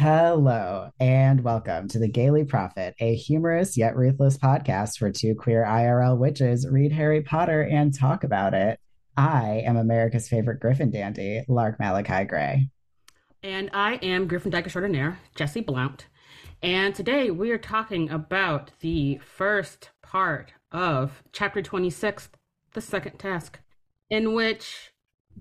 Hello, and welcome to the Gayly Prophet, a humorous yet ruthless podcast where two queer IRL witches read Harry Potter and talk about it. I am America's favorite Griffin dandy, Lark Malachi Gray. And I am Griffin Dyke Extraordinaire, Jesse Blount. And today we are talking about the first part of chapter 26, The Second Task, in which,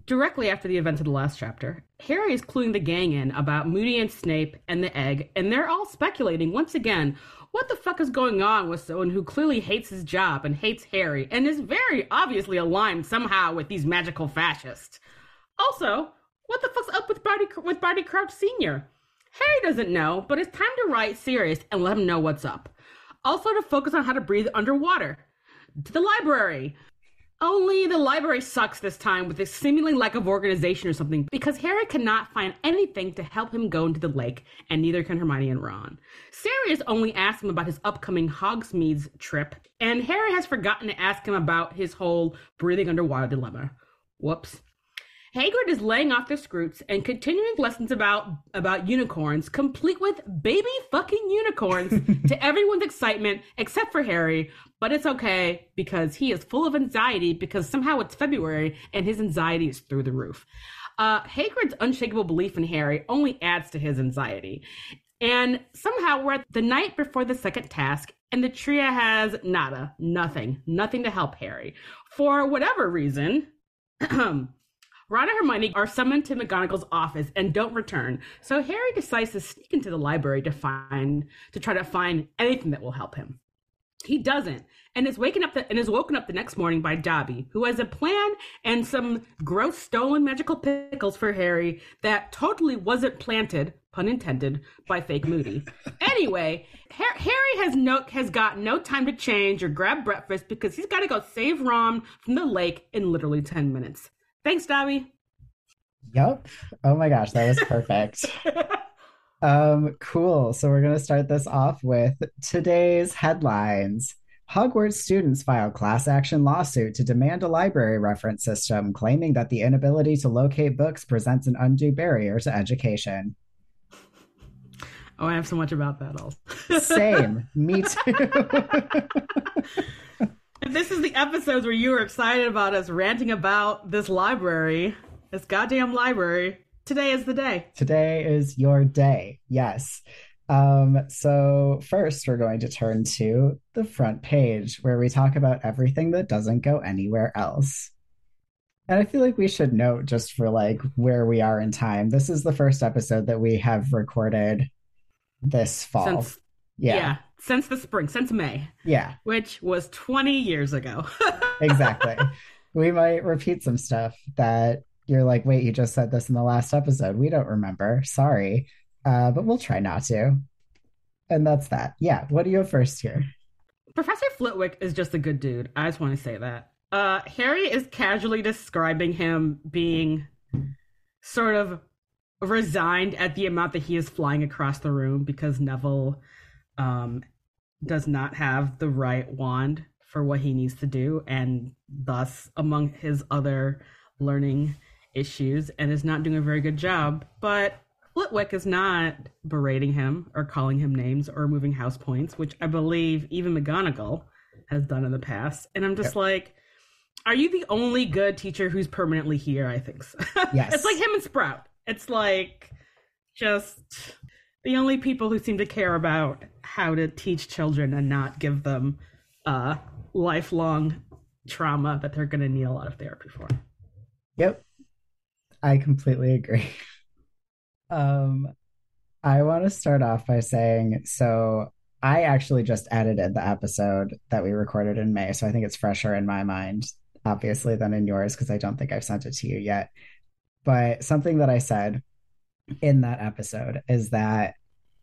directly after the events of the last chapter, Harry is cluing the gang in about Moody and Snape and the egg, and they're all speculating once again what the fuck is going on with someone who clearly hates his job and hates Harry and is very obviously aligned somehow with these magical fascists. Also, what the fuck's up with Barty with Barty Crouch Senior? Harry doesn't know, but it's time to write Sirius and let him know what's up. Also, to focus on how to breathe underwater. To the library. Only the library sucks this time with a seemingly lack of organization or something because Harry cannot find anything to help him go into the lake, and neither can Hermione and Ron. Sirius only asks him about his upcoming Hogsmeade trip, and Harry has forgotten to ask him about his whole breathing underwater dilemma. Whoops. Hagrid is laying off the Skrewts and continuing lessons about about unicorns, complete with baby fucking unicorns, to everyone's excitement except for Harry. But it's okay because he is full of anxiety because somehow it's February and his anxiety is through the roof. Uh, Hagrid's unshakable belief in Harry only adds to his anxiety. And somehow we're at the night before the second task, and the trio has nada, nothing, nothing to help Harry. For whatever reason, Ron and Hermione are summoned to McGonagall's office and don't return. So Harry decides to sneak into the library to find to try to find anything that will help him. He doesn't, and is waken up the, and is woken up the next morning by Dobby, who has a plan and some gross stolen magical pickles for Harry that totally wasn't planted, pun intended, by fake Moody. anyway, Harry has no has got no time to change or grab breakfast because he's got to go save Ron from the lake in literally ten minutes. Thanks, Dobby. Yep. Oh my gosh, that was perfect. um, cool. So we're gonna start this off with today's headlines. Hogwarts students file class action lawsuit to demand a library reference system, claiming that the inability to locate books presents an undue barrier to education. Oh, I have so much about that also. Same. Me too. This is the episodes where you were excited about us ranting about this library, this goddamn library, today is the day. Today is your day. Yes. Um, so first we're going to turn to the front page where we talk about everything that doesn't go anywhere else. And I feel like we should note just for like where we are in time. This is the first episode that we have recorded this fall. Since, yeah. yeah since the spring, since May. Yeah. Which was 20 years ago. exactly. We might repeat some stuff that you're like, wait, you just said this in the last episode. We don't remember. Sorry. Uh, but we'll try not to. And that's that. Yeah. What do you have first here? Professor Flitwick is just a good dude. I just want to say that. Uh, Harry is casually describing him being sort of resigned at the amount that he is flying across the room because Neville um, does not have the right wand for what he needs to do, and thus, among his other learning issues, and is not doing a very good job. But Flitwick is not berating him or calling him names or moving house points, which I believe even McGonagall has done in the past. And I'm just like, are you the only good teacher who's permanently here? I think so. Yes. it's like him and Sprout. It's like just the only people who seem to care about how to teach children and not give them lifelong trauma that they're going to need a lot of therapy for. Yep. I completely agree. Um, I want to start off by saying so I actually just edited the episode that we recorded in May, so I think it's fresher in my mind, obviously, than in yours because I don't think I've sent it to you yet. But something that I said in that episode is that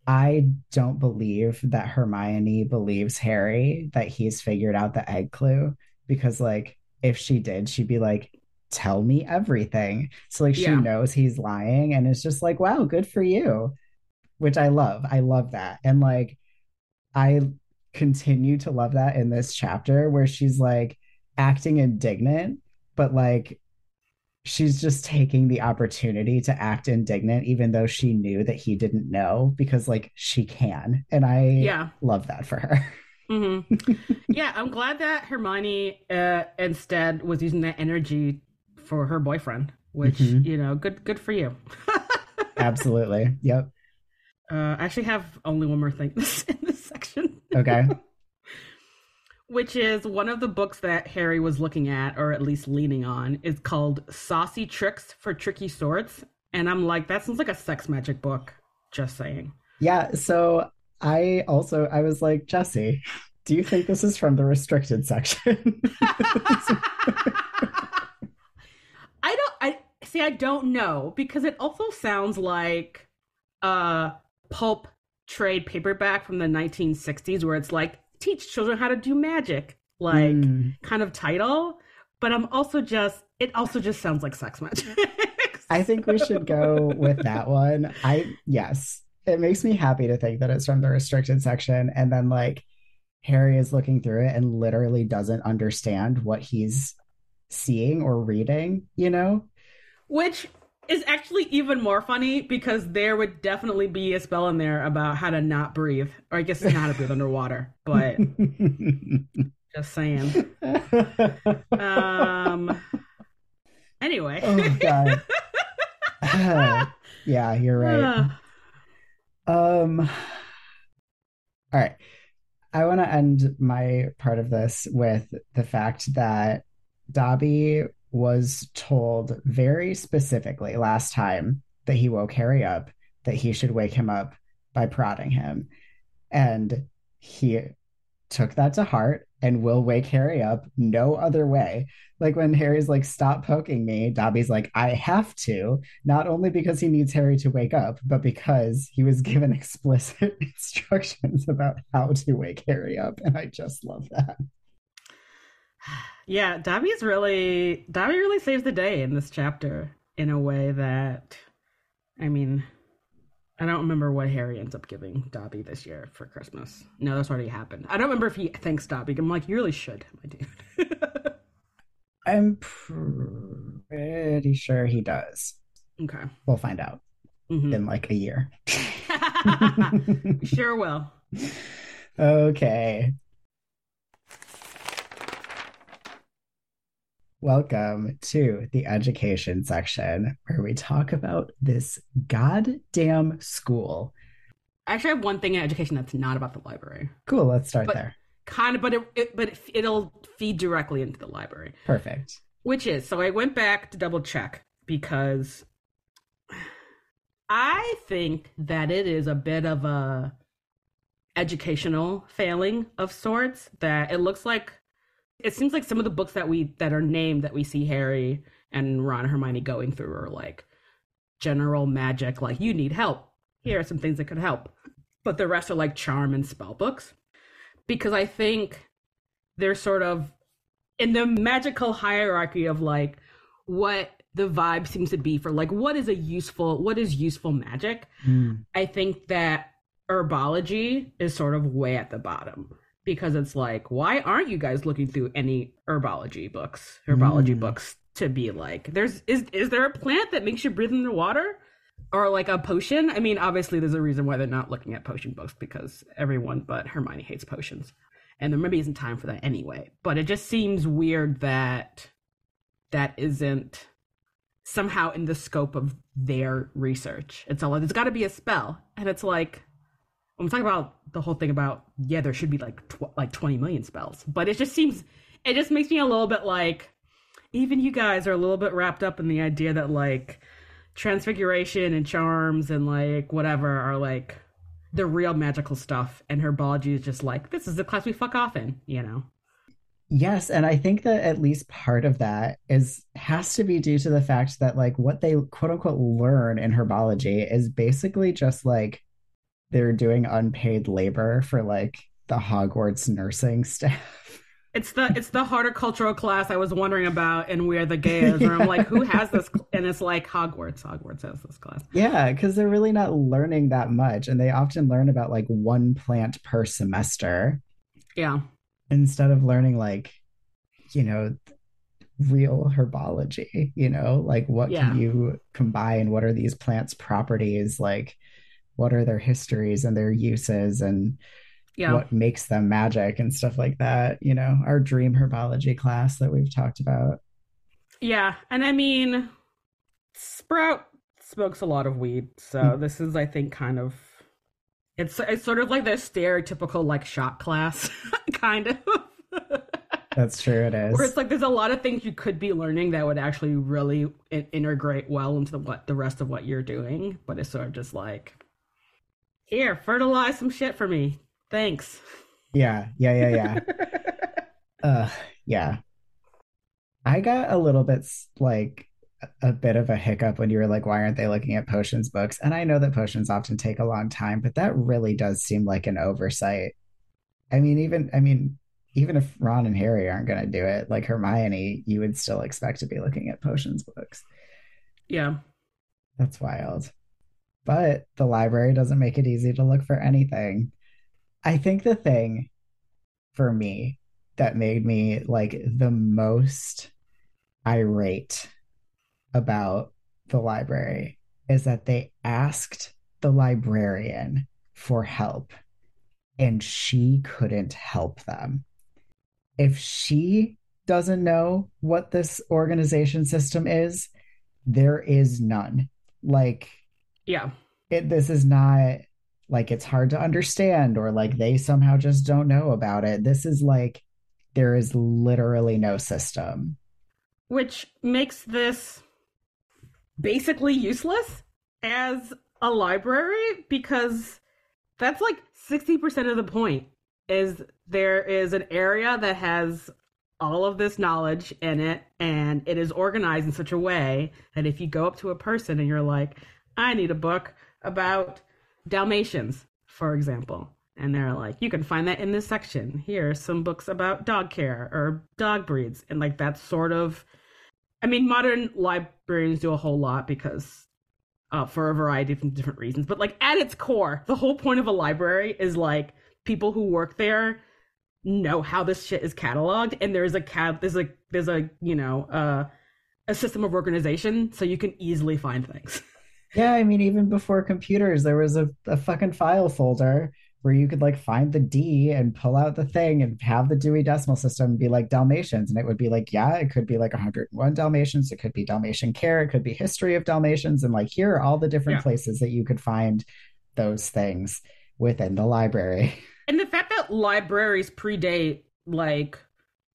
I don't believe that Hermione believes Harry that he's figured out the egg clue because, like, if she did, she'd be like, tell me everything. So, like, she Yeah. knows he's lying and it's just like, wow, good for you, which I love. I love that. And, like, I continue to love that in this chapter where she's like acting indignant, but like, she's just taking the opportunity to act indignant even though she knew that he didn't know because like she can and i Yeah. love that for her hmm yeah, I'm glad that Hermione uh, instead was using that energy for her boyfriend, which Mhm. you know, good good for you. absolutely yep Uh, I actually have only one more thing in this section, okay which is one of the books that Harry was looking at, or at least leaning on, is called "Saucy Tricks for Tricky Sorts," and I'm like, that sounds like a sex magic book. Just saying. yeah so i also i was like jesse do you think this is from the restricted section I don't. I see. I don't know because it also sounds like a pulp trade paperback from the 1960s, where it's like teach children how to do magic, like Mm. kind of title. But I'm also just. It also just sounds like sex magic. i think we should go with that one i yes it makes me happy to think that it's from the restricted section and then like harry is looking through it and literally doesn't understand what he's seeing or reading you know Which is actually even more funny because there would definitely be a spell in there about how to not breathe, or I guess not how to breathe underwater. But just saying. Um. Anyway. oh god yeah you're right um all right i want to end my part of this with the fact that dobby was told very specifically last time that he woke harry up that he should wake him up by prodding him and he took that to heart and will wake harry up no other way like when harry's like stop poking me dobby's like i have to not only because he needs Harry to wake up, but because he was given explicit instructions about how to wake Harry up. And I just love that. Yeah, Dobby's really Dobby really saves the day in this chapter in a way that I mean I don't remember what Harry ends up giving Dobby this year for Christmas. No, that's already happened. I don't remember if he thanks Dobby. I'm like, you really should, my dude. I'm pretty sure he does. okay. We'll find out Mhm. in like a year. sure will. okay. Welcome to the education section where we talk about this goddamn school. I actually have one thing in education that's not about the library. Cool, let's start But- there. Kind of, but it, it but it'll feed directly into the library. Perfect. Which is, so I went back to double check because I think that it is a bit of a educational failing of sorts that it looks like it seems like some of the books that we that are named that we see Harry and Ron and Hermione going through are like general magic like you need help. Here are some things that could help. But the rest are like charm and spell books. Because I think they're sort of in the magical hierarchy of like what the vibe seems to be for like what is a useful what is useful magic Mm. i think that herbology is sort of way at the bottom because it's like why aren't you guys looking through any herbology books herbology Mm. books to be like there's is is there a plant that makes you breathe in the water or like a potion i mean obviously there's a reason why they're not looking at potion books because everyone but hermione hates potions and there maybe isn't time for that anyway. But it just seems weird that that isn't somehow in the scope of their research. It's all like there's got to be a spell, and it's like when we talk about the whole thing about yeah, there should be like tw- like 20 million spells, but it just seems it just makes me a little bit like even you guys are a little bit wrapped up in the idea that like transfiguration and charms and like whatever are like the real magical stuff and herbology is just like this is the class we fuck off in you know? Yes, and I think that at least part of that is has to be due to the fact that like what they quote unquote learn in herbology is basically just like they're doing unpaid labor for like the Hogwarts nursing staff. It's the it's the horticultural class I was wondering about and where the gay is. Where I'm like, who has this? And it's like Hogwarts. Hogwarts has this class. Yeah, because they're really not learning that much, and they often learn about like one plant per semester. Yeah. Instead of learning like, you know, real herbology. You know, like what Yeah. can you combine? What are these plants' properties? Like, what are their histories and their uses and Yeah. what makes them magic and stuff like that. You know, our dream herbology class that we've talked about. Yeah, and I mean, Sprout smokes a lot of weed, so mm. this is, I think, kind of it's it's sort of like the stereotypical like shop class, kind of. That's true. It is. Where it's like there's a lot of things you could be learning that would actually really integrate well into the, what the rest of what you're doing, but it's sort of just like, here, fertilize some shit for me, thanks. Yeah, yeah, yeah, yeah. uh, yeah. I got a little bit like a bit of a hiccup when you were like, why aren't they looking at potions books? And I know that potions often take a long time, but that really does seem like an oversight. I mean, even I mean, even if Ron and Harry aren't going to do it, like Hermione, you would still expect to be looking at potions books. Yeah, That's wild. But the library doesn't make it easy to look for anything. I think the thing for me that made me like the most irate about the library is that they asked the librarian for help and she couldn't help them. If she doesn't know what this organization system is, there is none. Like yeah, it this is not like it's hard to understand or like they somehow just don't know about it. This is like there is literally no system. which makes this basically useless as a library because that's like 60% of the point is there is an area that has all of this knowledge in it and it is organized in such a way that if you go up to a person and you're like i need a book about dalmatians for example. And they're like you can find that in this section. Here are some books about dog care or dog breeds. And like that's sort of i mean modern librarians do a whole lot because uh, for a variety of different reasons. But like at its core the whole point of a library is like people who work there know how this shit is cataloged. And there's a cat there's a there's a you know uh a system of organization so you can easily find things Yeah, I mean, even before computers, there was a, a fucking file folder where you could like find the D and pull out the thing and have the Dewey Decimal System and be like Dalmatians. And it would be like, yeah, it could be like 101 Dalmatians. It could be Dalmatian care. It could be history of Dalmatians. And like, here are all the different Yeah. places that you could find those things within the library. and the fact that libraries predate like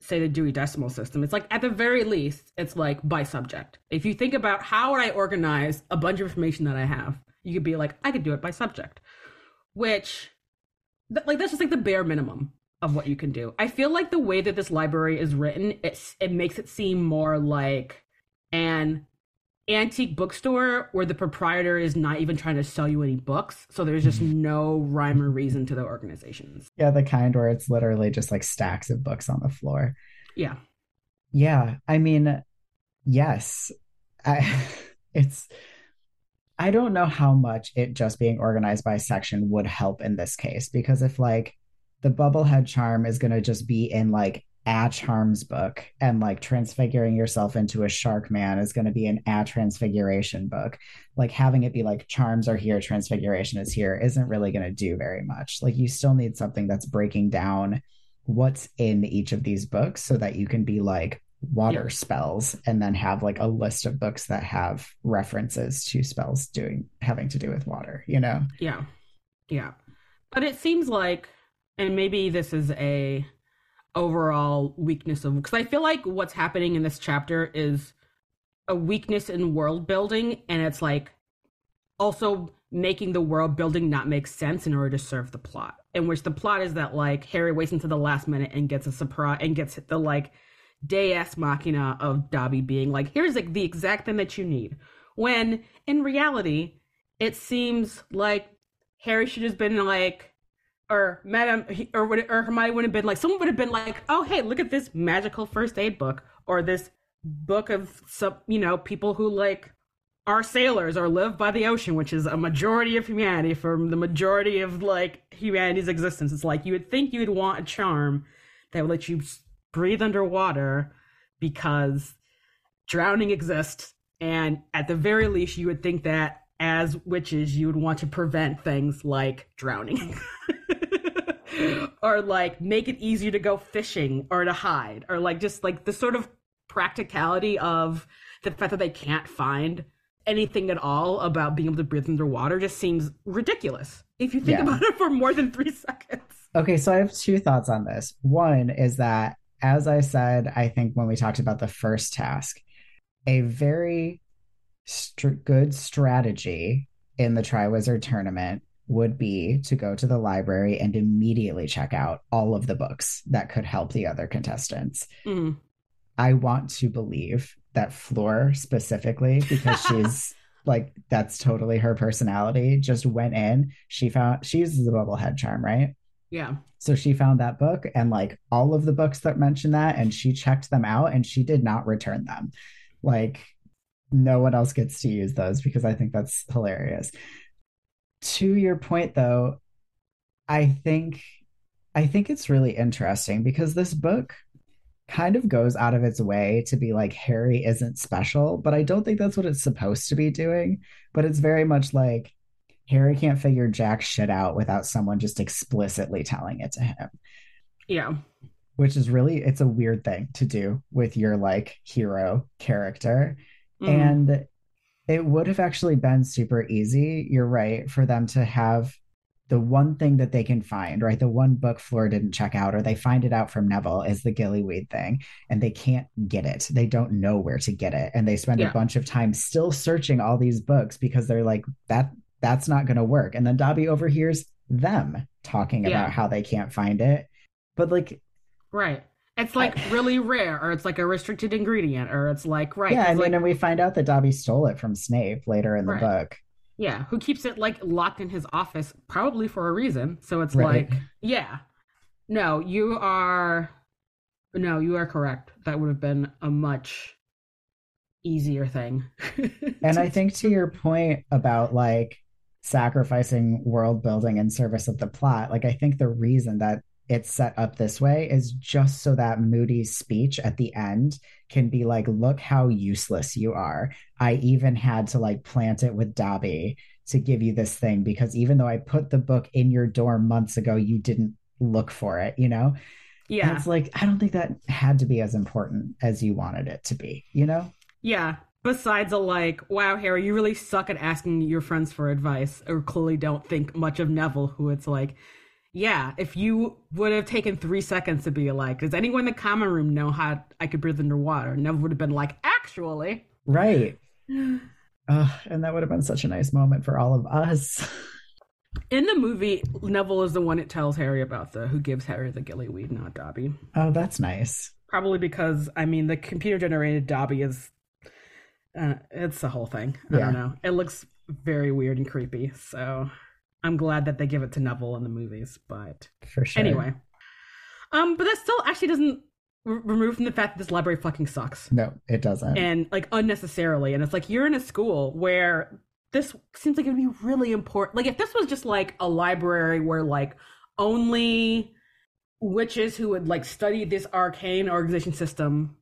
say the dewey decimal system it's like at the very least it's like by subject. If you think about how would i organize a bunch of information that i have you could be like i could do it by subject which th- like that's just like the bare minimum of what you can do. I feel like the way that this library is written it's it makes it seem more like an antique bookstore where the proprietor is not even trying to sell you any books so there's just mm-hmm. no rhyme or reason to the organizations Yeah, the kind where it's literally just like stacks of books on the floor. yeah Yeah, I mean, yes. I it's I don't know how much it just being organized by section would help in this case because if like the bubblehead charm is going to just be in like a charms book and like transfiguring yourself into a shark man is going to be an a transfiguration book like having it be like charms are here transfiguration is here isn't really going to do very much like you still need something that's breaking down what's in each of these books so that you can be like water Yeah. spells and then have like a list of books that have references to spells doing having to do with water you know Yeah. Yeah. But it seems like and maybe this is a overall weakness of because I feel like what's happening in this chapter is a weakness in world building and it's like also making the world building not make sense in order to serve the plot. In which the plot is that like Harry waits until the last minute and gets a surprise and gets the like deus machina of Dobby being like, here's like the exact thing that you need. When in reality, it seems like Harry should have been like, or Madam, or or Hermione would have been like, someone would have been like, oh hey, look at this magical first aid book, or this book of some, you know, people who like are sailors or live by the ocean, which is a majority of humanity from the majority of like humanity's existence. It's like you would think you would want a charm that would let you breathe underwater because drowning exists. And at the very least, you would think that as witches, you would want to prevent things like drowning. or like make it easier to go fishing or to hide or like just like the sort of practicality of the fact that they can't find anything at all about being able to breathe underwater just seems ridiculous if you think yeah. about it for more than three seconds. Okay, so I have two thoughts on this. One is that, as I said, I think when we talked about the first task, a very st- good strategy in the Triwizard tournament would be to go to the library and immediately check out all of the books that could help the other contestants. Mm. I want to believe that Fleur specifically, because she's like that's totally her personality, just went in. She found she uses the bubblehead charm, right? Yeah. So she found that book and like all of the books that mention that, and she checked them out and she did not return them. Like no one else gets to use those because I think that's hilarious. To your point though, I think I think it's really interesting because this book kind of goes out of its way to be like Harry isn't special, but I don't think that's what it's supposed to be doing. But it's very much like Harry can't figure jack shit out without someone just explicitly telling it to him. Yeah. Which is really it's a weird thing to do with your like hero character. Mm. And it would have actually been super easy, you're right, for them to have the one thing that they can find, right? The one book Fleur didn't check out, or they find it out from Neville, is the gillyweed thing, and they can't get it. They don't know where to get it, and they spend yeah. a bunch of time still searching all these books because they're like that. That's not going to work. And then Dobby overhears them talking yeah. about how they can't find it, but like, right. It's like I, really rare, or it's like a restricted ingredient, or it's like right. Yeah, I mean, like, and we find out that Dobby stole it from Snape later in the right. book. Yeah, who keeps it like locked in his office, probably for a reason. So it's right. like, yeah, no, you are, no, you are correct. That would have been a much easier thing. and I think to your point about like sacrificing world building in service of the plot, like I think the reason that it's set up this way is just so that Moody's speech at the end can be like, look how useless you are. I even had to like plant it with Dobby to give you this thing because even though I put the book in your dorm months ago, you didn't look for it, you know? Yeah. And it's like, I don't think that had to be as important as you wanted it to be, you know? Yeah. Besides a like, wow, Harry, you really suck at asking your friends for advice, or clearly don't think much of Neville, who it's like, yeah, if you would have taken three seconds to be like, does anyone in the common room know how I could breathe underwater? Neville would have been like, actually. Right. uh, and that would have been such a nice moment for all of us. In the movie, Neville is the one that tells Harry about the who gives Harry the gillyweed, not Dobby. Oh, that's nice. Probably because I mean the computer generated Dobby is uh, it's the whole thing. I yeah. don't know. It looks very weird and creepy. So I'm glad that they give it to Neville in the movies, but for sure. Anyway, um, but that still actually doesn't r- remove from the fact that this library fucking sucks. No, it doesn't, and like unnecessarily. And it's like you're in a school where this seems like it'd be really important. Like if this was just like a library where like only witches who would like study this arcane organization system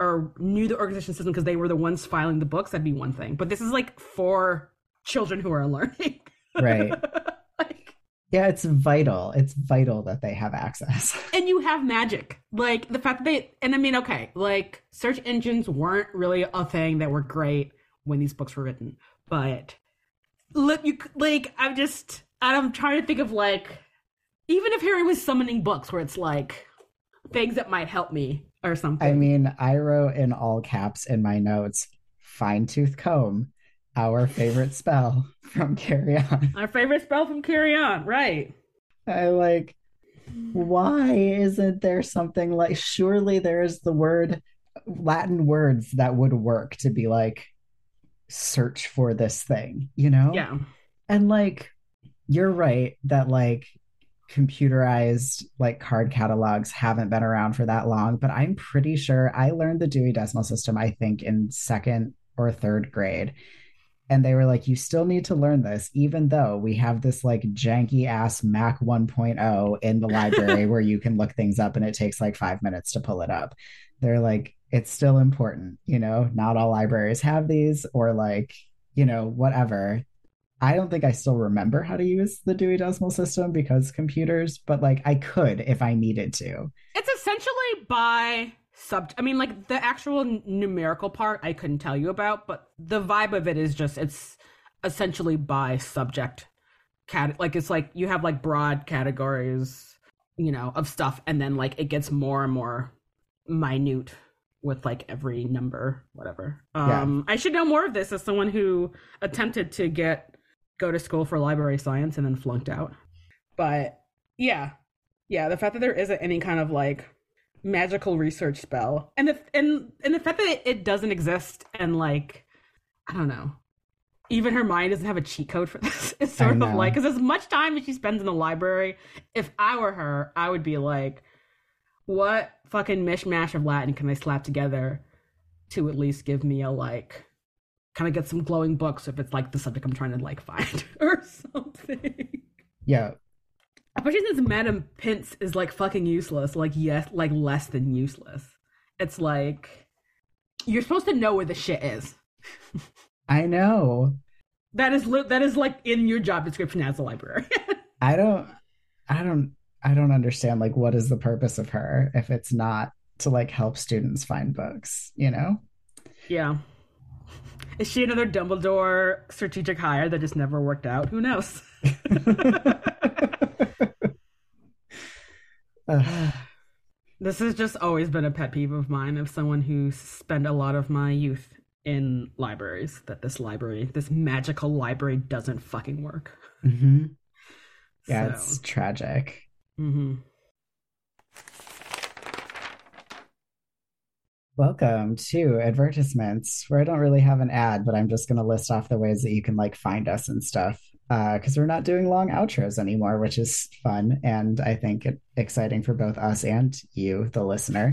or knew the organization system because they were the ones filing the books, that'd be one thing. But this is like for children who are learning. Right. like, yeah, it's vital. It's vital that they have access. and you have magic. Like the fact that they, and I mean, okay, like search engines weren't really a thing that were great when these books were written, but look, you like, I'm just, I'm trying to think of like, even if Harry was summoning books where it's like things that might help me or something. I mean, I wrote in all caps in my notes, fine tooth comb our favorite spell from Carry On. Our favorite spell from Carry On, right? I like, why isn't there something like, surely there's the word, Latin words that would work to be like, search for this thing, you know? Yeah. And like, you're right that like computerized like card catalogs haven't been around for that long, but I'm pretty sure I learned the Dewey Decimal System, I think, in second or third grade. And they were like, you still need to learn this, even though we have this like janky ass Mac 1.0 in the library where you can look things up and it takes like five minutes to pull it up. They're like, it's still important, you know, not all libraries have these or like, you know, whatever. I don't think I still remember how to use the Dewey Decimal System because computers, but like I could if I needed to. It's essentially by sub. I mean, like the actual numerical part, I couldn't tell you about, but the vibe of it is just it's essentially by subject. Cat like it's like you have like broad categories, you know, of stuff, and then like it gets more and more minute with like every number, whatever. Yeah. Um, I should know more of this as someone who attempted to get go to school for library science and then flunked out. But yeah, yeah, the fact that there isn't any kind of like magical research spell, and the and and the fact that it, it doesn't exist, and like I don't know, even Hermione doesn't have a cheat code for this. It's sort of like because as much time as she spends in the library, if I were her, I would be like, what fucking mishmash of Latin can I slap together to at least give me a like kind of get some glowing books if it's like the subject I'm trying to like find or something. Yeah. Especially since Madam Pince is like fucking useless, like yes, like less than useless. It's like you're supposed to know where the shit is. I know. That is li- that is like in your job description as a librarian. I don't I don't I don't understand like what is the purpose of her if it's not to like help students find books, you know? yeah. Is she another Dumbledore strategic hire that just never worked out? Who knows? Ugh. This has just always been a pet peeve of mine of someone who spent a lot of my youth in libraries that this library, this magical library doesn't fucking work. Mhm. Yeah, So, it's tragic. mhm. Welcome to advertisements, where I don't really have an ad, but I'm just going to list off the ways that you can like find us and stuff. Because we're not doing long outros anymore, which is fun and I think exciting for both us and you, the listener.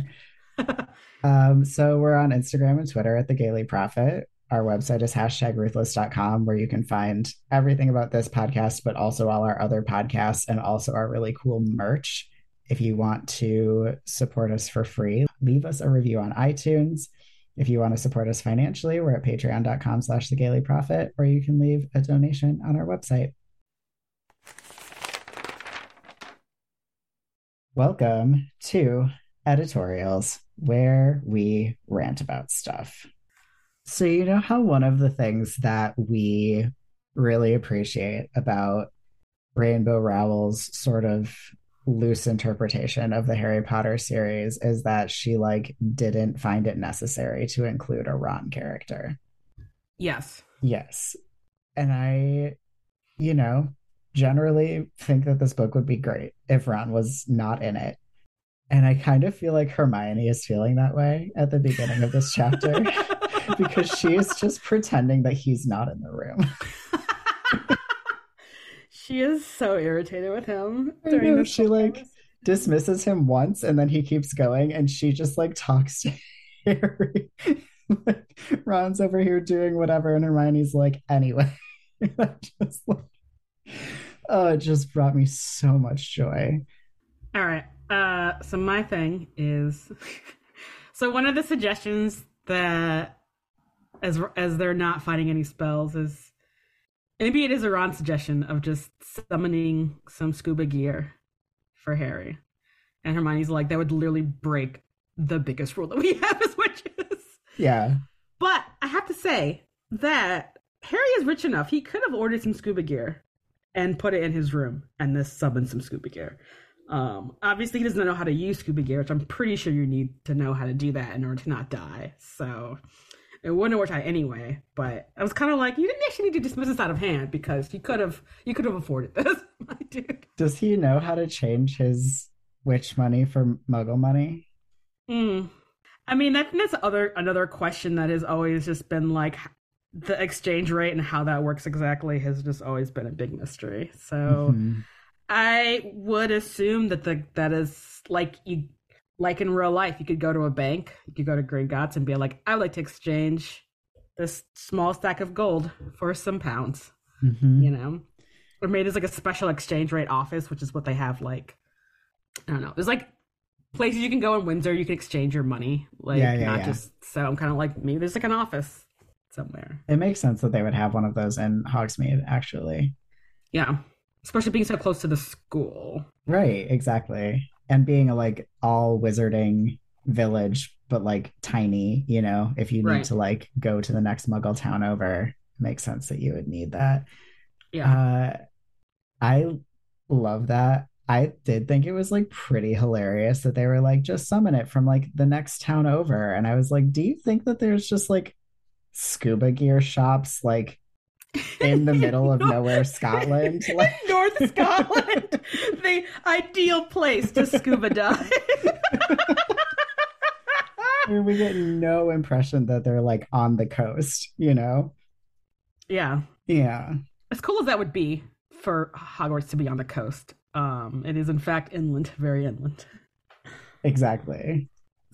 Um, so we're on Instagram and Twitter at the Gayly Prophet. Our website is hashtag ruthless.com, where you can find everything about this podcast, but also all our other podcasts and also our really cool merch. If you want to support us for free, leave us a review on iTunes. If you want to support us financially, we're at patreon.com slash the Gayly Prophet, or you can leave a donation on our website. Welcome to editorials where we rant about stuff. So, you know how one of the things that we really appreciate about Rainbow Rowell's sort of loose interpretation of the Harry Potter series is that she like didn't find it necessary to include a Ron character. Yes. Yes. And I, you know, generally think that this book would be great if Ron was not in it. And I kind of feel like Hermione is feeling that way at the beginning of this chapter because she is just pretending that he's not in the room. she is so irritated with him during know, she, like. Dismisses him once and then he keeps going and she just like talks to Harry. like Ron's over here doing whatever and Hermione's like, anyway. Just like oh, it just brought me so much joy. All right. Uh, so my thing is, so one of the suggestions that, as as they're not finding any spells, is maybe it is a Ron suggestion of just summoning some scuba gear for Harry, and Hermione's like that would literally break the biggest rule that we have as witches. Yeah. But I have to say that Harry is rich enough; he could have ordered some scuba gear and put it in his room, and this summon some scuba gear. Um, obviously, he doesn't know how to use scuba gear, which I'm pretty sure you need to know how to do that in order to not die. So It wouldn't have worked out anyway. But I was kind of like, you didn't actually need to dismiss this out of hand because you could have you could have afforded this, my dude. Does he know how to change his witch money for muggle money? Hmm. I mean, I think that's other another question that has always just been like the exchange rate and how that works exactly has just always been a big mystery. So Mhm. I would assume that the that is like you like in real life, you could go to a bank, you could go to Green Gringotts and be like, I would like to exchange this small stack of gold for some pounds, Mhm. you know? Or maybe there's like a special exchange rate office, which is what they have like I don't know. There's like places you can go in Windsor, you can exchange your money. Like Yeah, yeah, not yeah. just so I'm kinda like maybe there's like an office somewhere. It makes sense that they would have one of those in Hogsmeade, actually. Yeah. Especially being so close to the school. Right, exactly. And being a like all wizarding village, but like tiny, you know, if you need Right. to like go to the next muggle town over, makes sense that you would need that. Yeah. Uh I love that. I did think it was like pretty hilarious that they were like, just summon it from like the next town over. And I was like, do you think that there's just like scuba gear shops like in the middle of nowhere, Scotland? Like, North Scotland, the ideal place to scuba dive. I mean, we get no impression that they're like on the coast, you know? yeah, Yeah. as cool as that would be for Hogwarts to be on the coast, um, it is in fact inland, very inland. Exactly.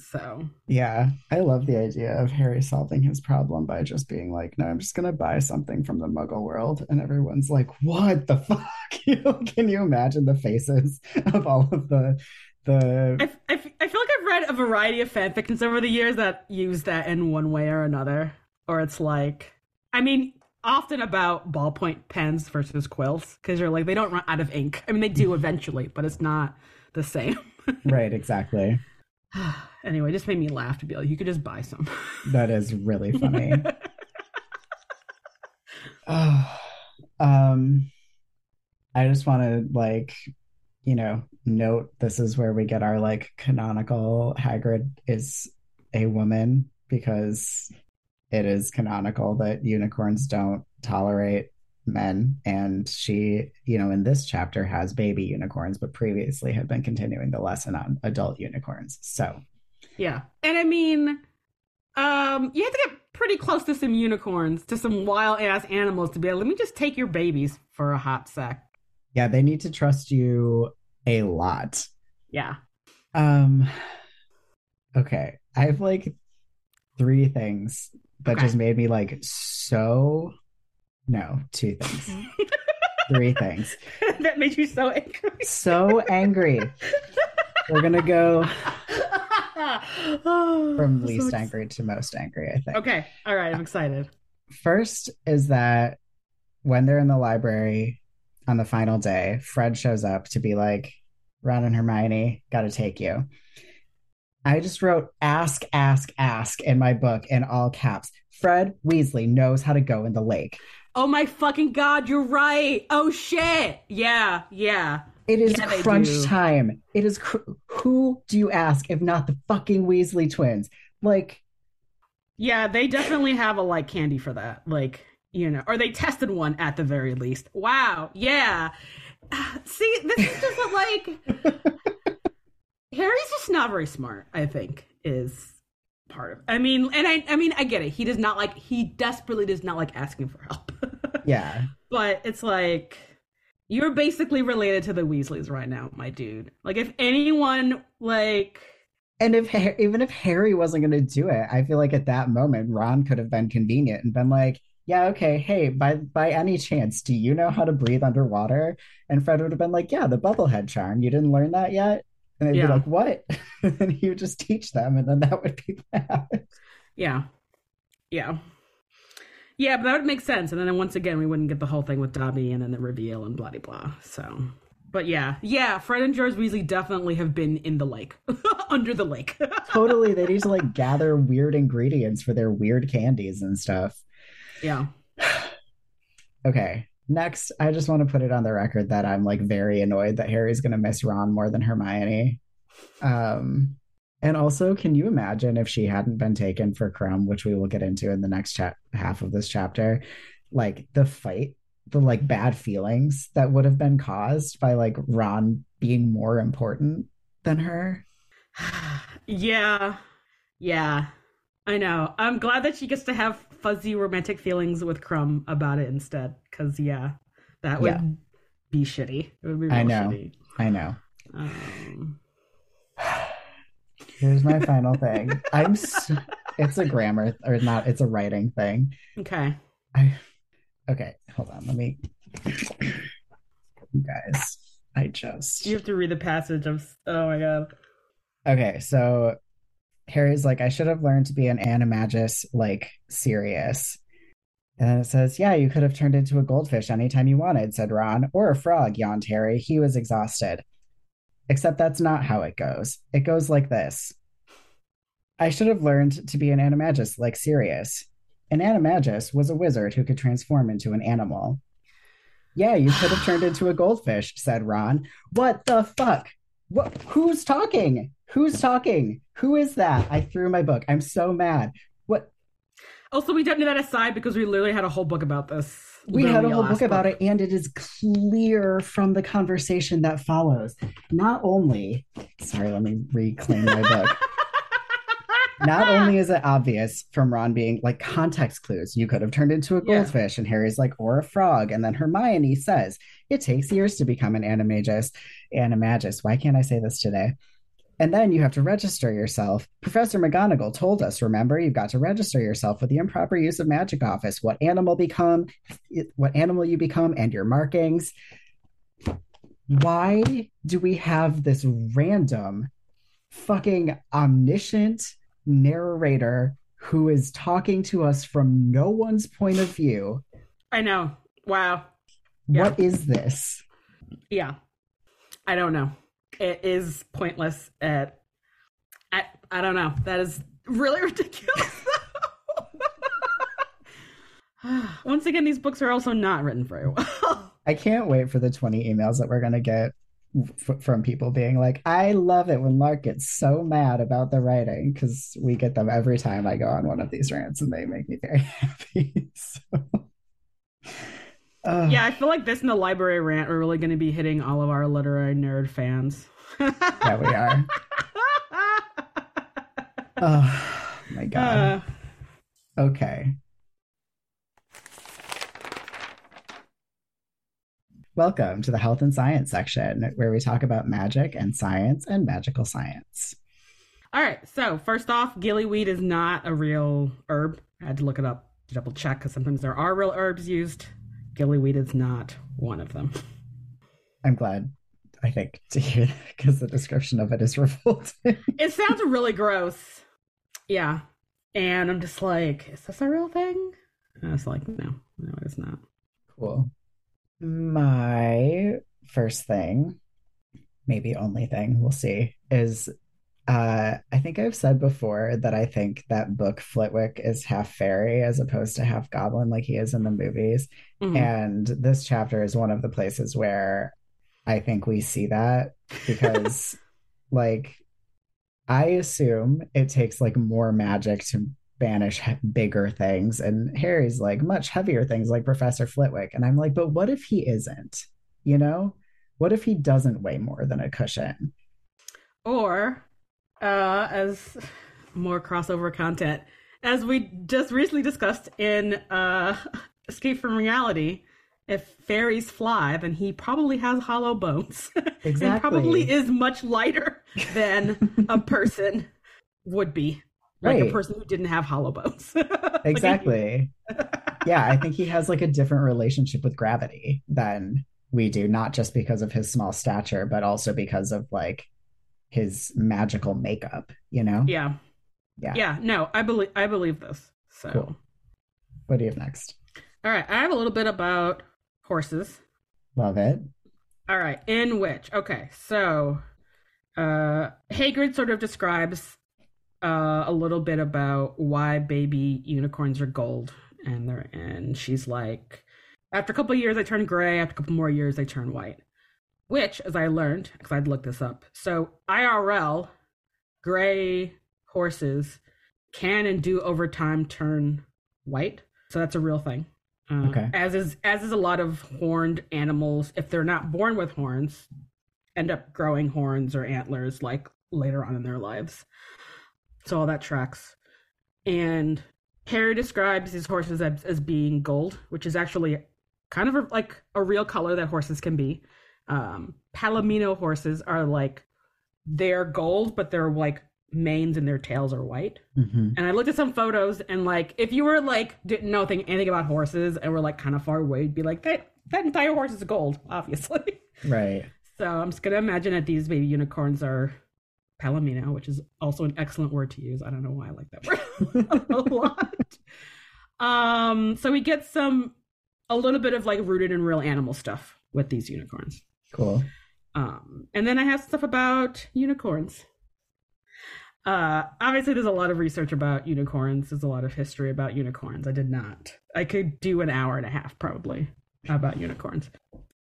So Yeah. I love the idea of Harry solving his problem by just being like, no, I'm just going to buy something from the muggle world. And everyone's like, what the fuck? Can you imagine the faces of all of the, the, I, I, I feel like I've read a variety of fanfictions over the years that use that in one way or another. Or it's like, I mean, often about ballpoint pens versus quills because you're like they don't run out of ink. I mean, they do eventually, but it's not the same. right, exactly. anyway, just made me laugh to be like, you could just buy some. That is really funny. Oh, um, I just want to like, you know, note this is where we get our like canonical Hagrid is a woman because it is canonical that unicorns don't tolerate men and she you know in this chapter has baby unicorns but previously had been continuing the lesson on adult unicorns so Yeah. And I mean, um, you have to get pretty close to some unicorns, to some wild ass animals to be like, let me just take your babies for a hot sec. yeah they need to trust you a lot Yeah. Um okay. I have like three things that Okay. just made me like so no, two things. three things. that made you so angry. So angry. We're gonna go from least angry to most angry, I think. Okay. All right. I'm uh, excited. First is that when they're in the library on the final day, Fred shows up to be like, Ron and Hermione, gotta take you. I just wrote ask, ask, ask in my book in all caps. Fred Weasley knows how to go in the lake. Oh my fucking god, you're right. Oh shit. Yeah. Yeah. It is Yeah, crunch time. It is cr- who do you ask if not the fucking Weasley twins? Like, Yeah. They definitely have a like candy for that. Like, you know, or they tested one at the very least. Wow. Yeah. See, this is just what, like Harry's just not very smart, I think, is part of I mean, and I I mean, I get it. He does not like he desperately does not like asking for help. yeah, but it's like you're basically related to the Weasleys right now, my dude. Like if anyone like And if even if Harry wasn't going to do it, I feel like at that moment Ron could have been convenient and been like, "Yeah, okay, hey, by by any chance, do you know how to breathe underwater?" And Fred would have been like, "Yeah, the bubblehead charm. You didn't learn that yet?" And they'd Yeah. be like, "What?" and then he would just teach them, and then that would be that. Yeah. Yeah. Yeah, but that would make sense. And then once again, we wouldn't get the whole thing with Dobby and then the reveal and blah, blah, blah. So, but yeah. Yeah, Fred and George Weasley definitely have been in the lake, under the lake. totally, they need to like gather weird ingredients for their weird candies and stuff. yeah. Okay. Next, I just want to put it on the record that I'm like very annoyed that Harry's going to miss Ron more than Hermione. Um, And also, can you imagine if she hadn't been taken for Krum, which we will get into in the next cha- half of this chapter, like the fight, the like bad feelings that would have been caused by like Ron being more important than her? yeah. Yeah. I know. I'm glad that she gets to have fuzzy romantic feelings with Krum about it instead. Because, yeah, that would Yeah. be shitty. It would be I know. shitty. I know. Um, Here's my final thing. I'm. So, it's a grammar or not. It's a writing thing. okay. I. Okay, hold on. Let me. You guys, I just. You have to read the passage of. Oh my god. Okay, so Harry's like, I should have learned to be an animagus, like Sirius. And then it says, Yeah, you could have turned into a goldfish anytime you wanted, said Ron. Or a frog, yawned Harry. He was exhausted. Except that's not how it goes. It goes like this I should have learned to be an animagus, like Sirius. An animagus was a wizard who could transform into an animal. Yeah, you could have turned into a goldfish, said Ron. What the fuck? What? Who's talking? Who's talking? Who is that? I threw my book. I'm so mad. What? Also, we don't do that aside because we literally had a whole book about this. We had a whole last book about it, and it is clear from the conversation that follows. Not only, sorry, let me reclaim my book. Not only is it obvious from Ron being like context clues, you could have turned into a Yeah. goldfish, and Harry's like, or a frog. And then Hermione says, it takes years to become an animagus. Animagus. Why can't I say this today? And then you have to register yourself. Professor McGonagall told us, remember, you've got to register yourself with the improper use of magic office, what animal become, what animal you become, and your markings. Why do we have this random fucking omniscient narrator who is talking to us from no one's point of view? I know. Wow. Yeah. What is this? Yeah. I don't know. It is pointless at I I don't know. That is really ridiculous. Once again, these books are also not written very well. I can't wait for the 20 emails that we're going to get f- from people being like, I love it when Lark gets so mad about the writing because we get them every time I go on one of these rants and they make me very happy. so, Ugh. yeah, I feel like this and the library rant are really going to be hitting all of our literary nerd fans. Yeah, we are. Oh my God. Uh, Okay. Welcome to the health and science section where we talk about magic and science and magical science. all right. So first off, gillyweed is not a real herb. I had to look it up to double check because sometimes there are real herbs used. Gillyweed is not one of them. I'm glad, I think, to hear because the description of it is revolting. it sounds really gross. Yeah. And I'm just like, is this a real thing? And I was like, no, no, it's not. cool. My first thing, maybe only thing, we'll see, is uh, I think I've said before that I think that book Flitwick is half fairy as opposed to half goblin, like he is in the movies. Mhm. And this chapter is one of the places where I think we see that because, like, I assume it takes like more magic to banish bigger things, and Harry's like much heavier things, like Professor Flitwick. And I'm like, but what if he isn't? You know, what if he doesn't weigh more than a cushion? Or, uh, as more crossover content, as we just recently discussed in uh, Escape from Reality, if fairies fly, then he probably has hollow bones. Exactly. and probably is much lighter than a person would be. Like a person who didn't have hollow bones. Exactly. yeah, I think he has like a different relationship with gravity than we do, not just because of his small stature, but also because of like his magical makeup, you know? yeah. Yeah. Yeah. No, I believe I believe this. So Cool. What do you have next? all right. I have a little bit about horses. Love it. All right, in which okay, so uh Hagrid sort of describes uh a little bit about why baby unicorns are gold and they're and she's like after a couple of years they turn gray, after a couple more years they turn white. Which, as I learned, because I'd looked this up, so IRL gray horses can and do over time turn white. So that's a real thing. Uh, Okay. As is as is a lot of horned animals, if they're not born with horns, end up growing horns or antlers like later on in their lives. So all that tracks. And Harry describes these horses as, as being gold, which is actually kind of a, like a real color that horses can be. Um, Palomino horses are like they're gold, but they're like manes and their tails are white. hmm And I looked at some photos, and like if you were like didn't know thing, anything about horses and were like kind of far away, you'd be like that that entire horse is gold, obviously. Right. So I'm just gonna imagine that these baby unicorns are palomino, which is also an excellent word to use. I don't know why I like that word a lot. Um, so we get some a little bit of like rooted in real animal stuff with these unicorns. Cool. Um, and then I have stuff about unicorns. Uh, obviously, there's a lot of research about unicorns. There's a lot of history about unicorns. I did not. I could do an hour and a half probably about unicorns.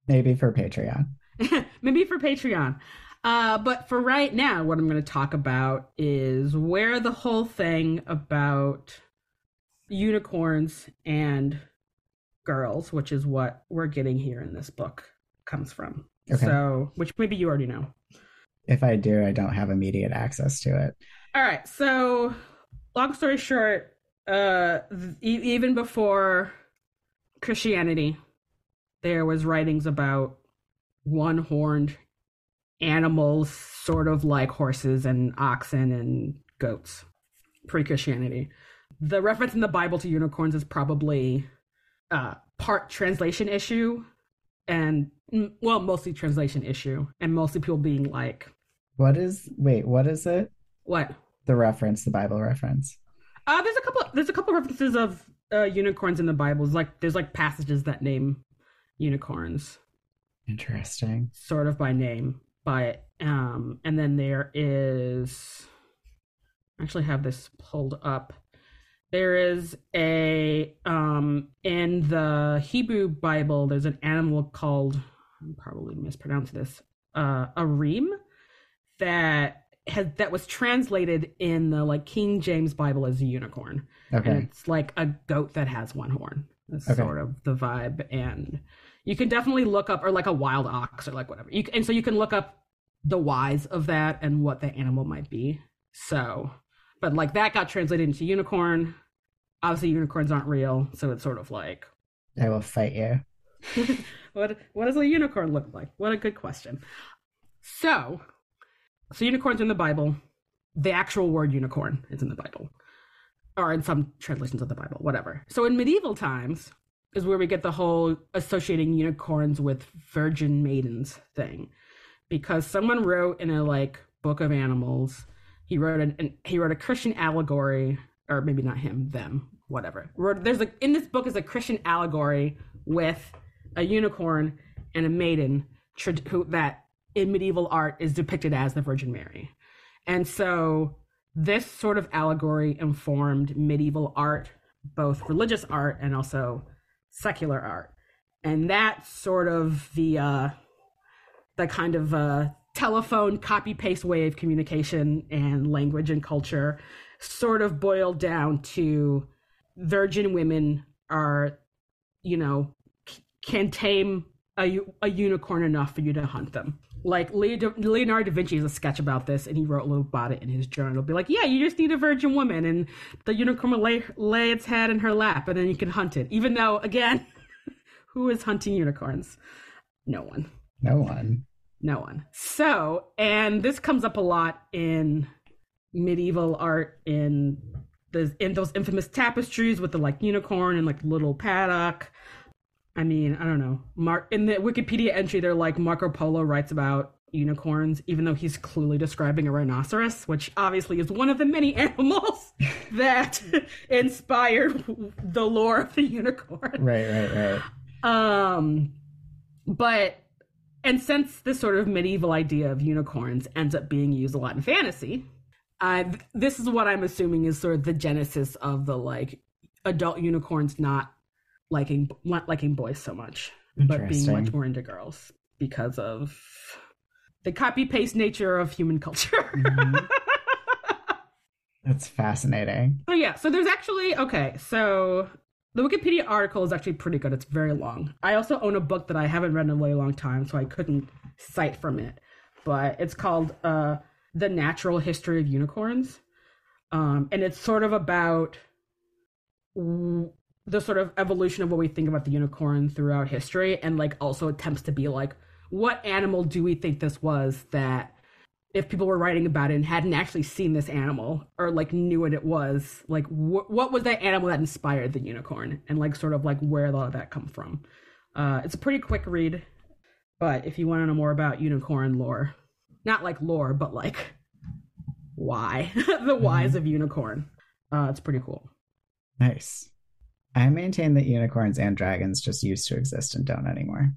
Maybe for Patreon. Maybe for Patreon. Uh, but for right now, what I'm going to talk about is where the whole thing about unicorns and girls, which is what we're getting here in this book, comes from. Okay. So, which maybe you already know. If I do, I don't have immediate access to it. All right. So, long story short, uh, th- even before Christianity, there was writings about one-horned animals, sort of like horses and oxen and goats, pre-Christianity. The reference in the Bible to unicorns is probably uh, part translation issue, and well, mostly translation issue, and mostly people being like, What is wait, what is it? "What? The reference, the Bible reference. Uh, there's a couple. There's a couple references of uh, unicorns in the Bible. It's like there's like passages that name unicorns, Interesting. sort of by name. But um, and then there is. I actually have this pulled up. There is a um in the Hebrew Bible. There's an animal called. I'm probably mispronounce this. Uh, a reem that has that was translated in the like King James Bible as a unicorn. And Okay. it's like a goat that has one horn. That's Okay. sort of the vibe. And you can definitely look up, or like a wild ox, or like whatever. You, and so you can look up the whys of that and what the animal might be. So, but like that got translated into unicorn. Obviously, unicorns aren't real, so it's sort of like, They will fight you. what what does a unicorn look like? What a good question. So, so unicorns in the Bible. The actual word unicorn is in the Bible, or in some translations of the Bible, whatever. So in medieval times is where we get the whole associating unicorns with virgin maidens thing, because someone wrote in a like book of animals. He wrote an, an he wrote a Christian allegory, or maybe not him, them, whatever. Wrote, there's a in this book is a Christian allegory with a unicorn and a maiden who that in medieval art is depicted as the Virgin Mary. And so this sort of allegory informed medieval art, both religious art and also secular art. And that's sort of the uh the kind of uh telephone copy paste way of communication and language and culture sort of boiled down to virgin women are you know c- can tame a, a unicorn enough for you to hunt them like Leo- leonardo da vinci has a sketch about this and he wrote a little about it in his journal It'll be like yeah you just need a virgin woman and the unicorn will lay, lay its head in her lap and then you can hunt it even though again who is hunting unicorns no one No one. no one. So, and this comes up a lot in medieval art in the in those infamous tapestries with the like unicorn and like little paddock. I mean, I don't know. Mark in the Wikipedia entry, they're like Marco Polo writes about unicorns, even though he's clearly describing a rhinoceros, which obviously is one of the many animals that inspired the lore of the unicorn. Right, right, right. Um, but and since this sort of medieval idea of unicorns ends up being used a lot in fantasy, uh, this is what I'm assuming is sort of the genesis of the like adult unicorns not liking not liking boys so much, but being much more into girls because of the copy paste nature of human culture. Mhm. That's fascinating. So yeah, so there's actually okay, so the Wikipedia article is actually pretty good. It's very long. I also own a book that I haven't read in a really long time, so I couldn't cite from it. But it's called uh, "The Natural History of Unicorns," um, and it's sort of about w- the sort of evolution of what we think about the unicorn throughout history, and like also attempts to be like, what animal do we think this was that if people were writing about it and hadn't actually seen this animal or like knew what it was, like wh- what was that animal that inspired the unicorn and like sort of like where all of that come from. Uh, it's a pretty quick read, but if you want to know more about unicorn lore, not like lore, but like why the whys of unicorn, uh, it's pretty cool. Nice. I maintain that unicorns and dragons just used to exist and don't anymore.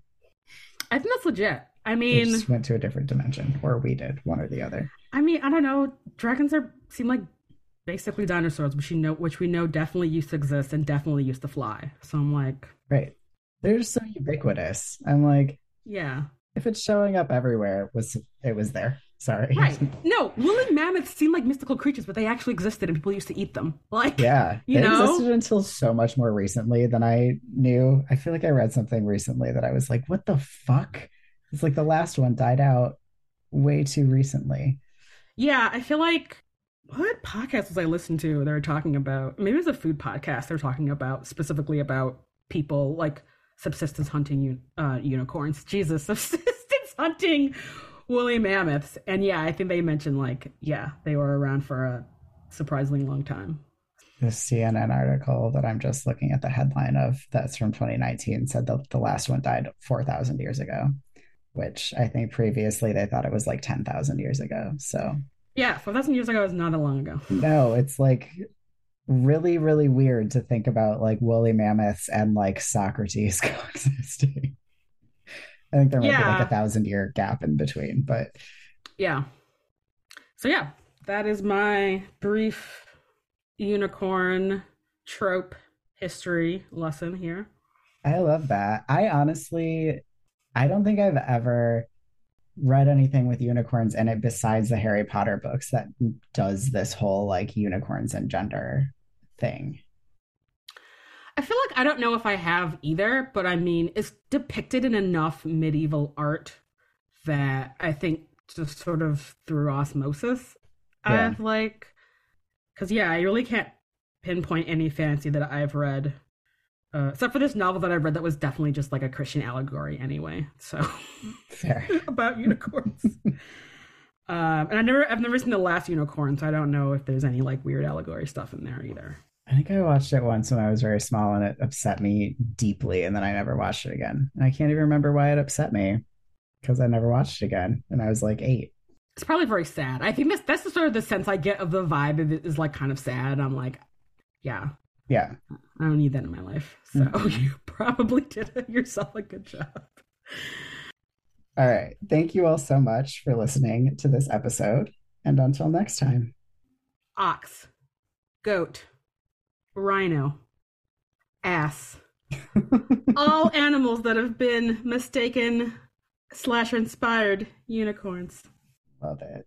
I think that's legit. I They mean, just went to a different dimension, or we did, one or the other. I mean, I don't know. Dragons are seem like basically dinosaurs, which you know, which we know definitely used to exist and definitely used to fly. So I'm like, Right. They're just so ubiquitous. I'm like, yeah, if it's showing up everywhere, it was it was there. Sorry. right. No, woolly mammoths seem like mystical creatures, but they actually existed and people used to eat them. Like, Yeah, You they know? existed until so much more recently than I knew. I feel like I read something recently that I was like, "What the fuck?" It's like the last one died out way too recently. yeah. I feel like what podcast was I listening to? They were talking about maybe it was a food podcast. They were talking about specifically about people like subsistence hunting uh, unicorns. Jesus, subsistence hunting woolly mammoths. And yeah, I think they mentioned like yeah, they were around for a surprisingly long time. The CNN article that I'm just looking at the headline of that's from 2019 said that the last one died 4,000 years ago, which I think previously they thought it was like 10,000 years ago. So Yeah, four thousand years ago is not that long ago. no, it's like really, really weird to think about like woolly mammoths and like Socrates coexisting. I think there might be like a thousand year gap in between, but Yeah. So yeah, that is my brief unicorn trope history lesson here. I love that. I honestly, I don't think I've ever read anything with unicorns in it besides the Harry Potter books that does this whole like unicorns and gender thing. I feel like I don't know if I have either, but I mean, it's depicted in enough medieval art that I think just sort of through osmosis, Yeah. I've like, because yeah, I really can't pinpoint any fantasy that I've read, uh, except for this novel that I read that was definitely just like a Christian allegory anyway. So Fair. about unicorns. um, and I never, I've never seen the last unicorn, so I don't know if there's any like weird allegory stuff in there either. I think I watched it once when I was very small and it upset me deeply, and then I never watched it again. And I can't even remember why it upset me because I never watched it again. And I was like eight. It's probably very sad. I think that's that's the sort of the sense I get of the vibe. Of it is like kind of sad. I'm like, yeah, Yeah. I don't need that in my life. So Mhm. you probably did yourself a good job. All right. Thank you all so much for listening to this episode. And until next time. Ox, goat, rhino, ass. All animals that have been mistaken slash inspired unicorns. Love it.